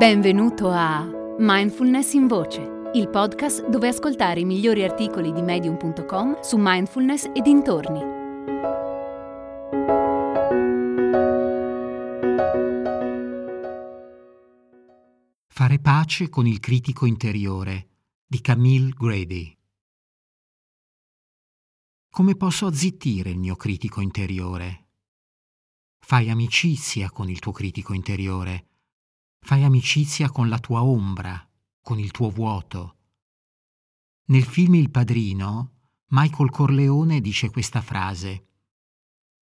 Benvenuto a Mindfulness in Voce, il podcast dove ascoltare i migliori articoli di medium.com su mindfulness e dintorni. Fare pace con il critico interiore di Camille Grady. Come posso azzittire il mio critico interiore? Fai amicizia con il tuo critico interiore Fai amicizia con la tua ombra, con il tuo vuoto. Nel film Il Padrino, Michael Corleone dice questa frase.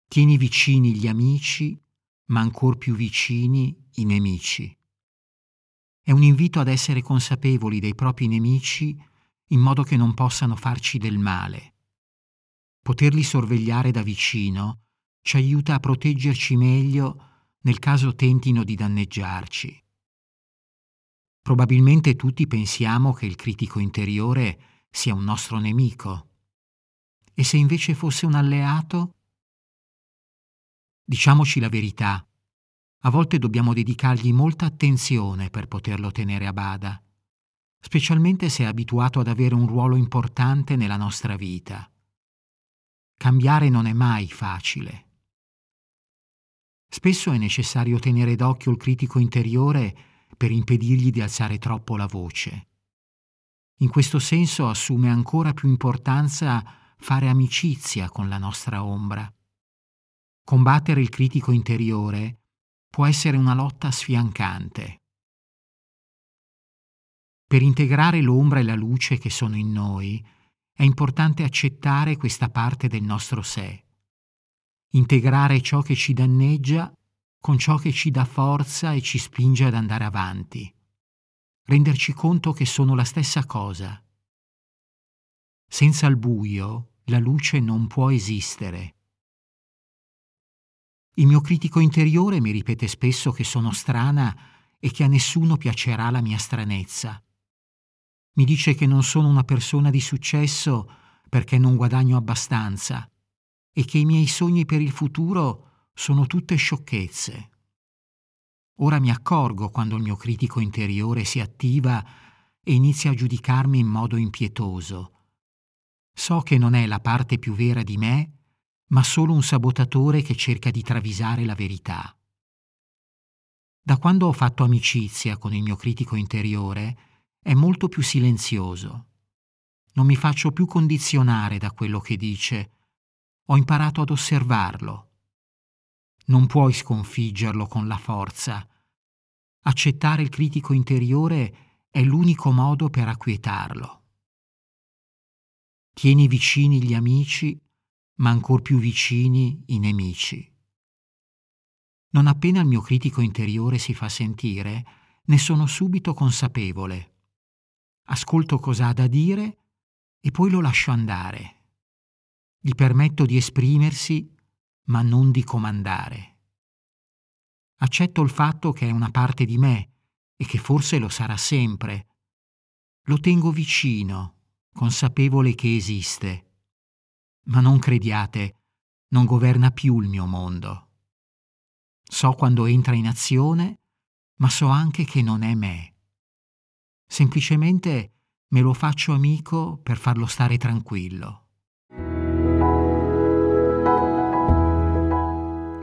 Tieni vicini gli amici, ma ancor più vicini i nemici. È un invito ad essere consapevoli dei propri nemici in modo che non possano farci del male. Poterli sorvegliare da vicino ci aiuta a proteggerci meglio nel caso tentino di danneggiarci. Probabilmente tutti pensiamo che il critico interiore sia un nostro nemico. E se invece fosse un alleato? Diciamoci la verità, a volte dobbiamo dedicargli molta attenzione per poterlo tenere a bada, specialmente se è abituato ad avere un ruolo importante nella nostra vita. Cambiare non è mai facile. Spesso è necessario tenere d'occhio il critico interiore per impedirgli di alzare troppo la voce. In questo senso assume ancora più importanza fare amicizia con la nostra ombra. Combattere il critico interiore può essere una lotta sfiancante. Per integrare l'ombra e la luce che sono in noi, è importante accettare questa parte del nostro sé. Integrare ciò che ci danneggia con ciò che ci dà forza e ci spinge ad andare avanti. Renderci conto che sono la stessa cosa. Senza il buio la luce non può esistere. Il mio critico interiore mi ripete spesso che sono strana e che a nessuno piacerà la mia stranezza. Mi dice che non sono una persona di successo perché non guadagno abbastanza e che i miei sogni per il futuro sono tutte sciocchezze. Ora mi accorgo quando il mio critico interiore si attiva e inizia a giudicarmi in modo impietoso. So che non è la parte più vera di me, ma solo un sabotatore che cerca di travisare la verità. Da quando ho fatto amicizia con il mio critico interiore, è molto più silenzioso. Non mi faccio più condizionare da quello che dice. Ho imparato ad osservarlo non puoi sconfiggerlo con la forza. Accettare il critico interiore è l'unico modo per acquietarlo. Tieni vicini gli amici, ma ancor più vicini i nemici. Non appena il mio critico interiore si fa sentire, ne sono subito consapevole. Ascolto cosa ha da dire e poi lo lascio andare. Gli permetto di esprimersi ma non di comandare. Accetto il fatto che è una parte di me e che forse lo sarà sempre. Lo tengo vicino, consapevole che esiste. Ma non crediate, non governa più il mio mondo. So quando entra in azione, ma so anche che non è me. Semplicemente me lo faccio amico per farlo stare tranquillo.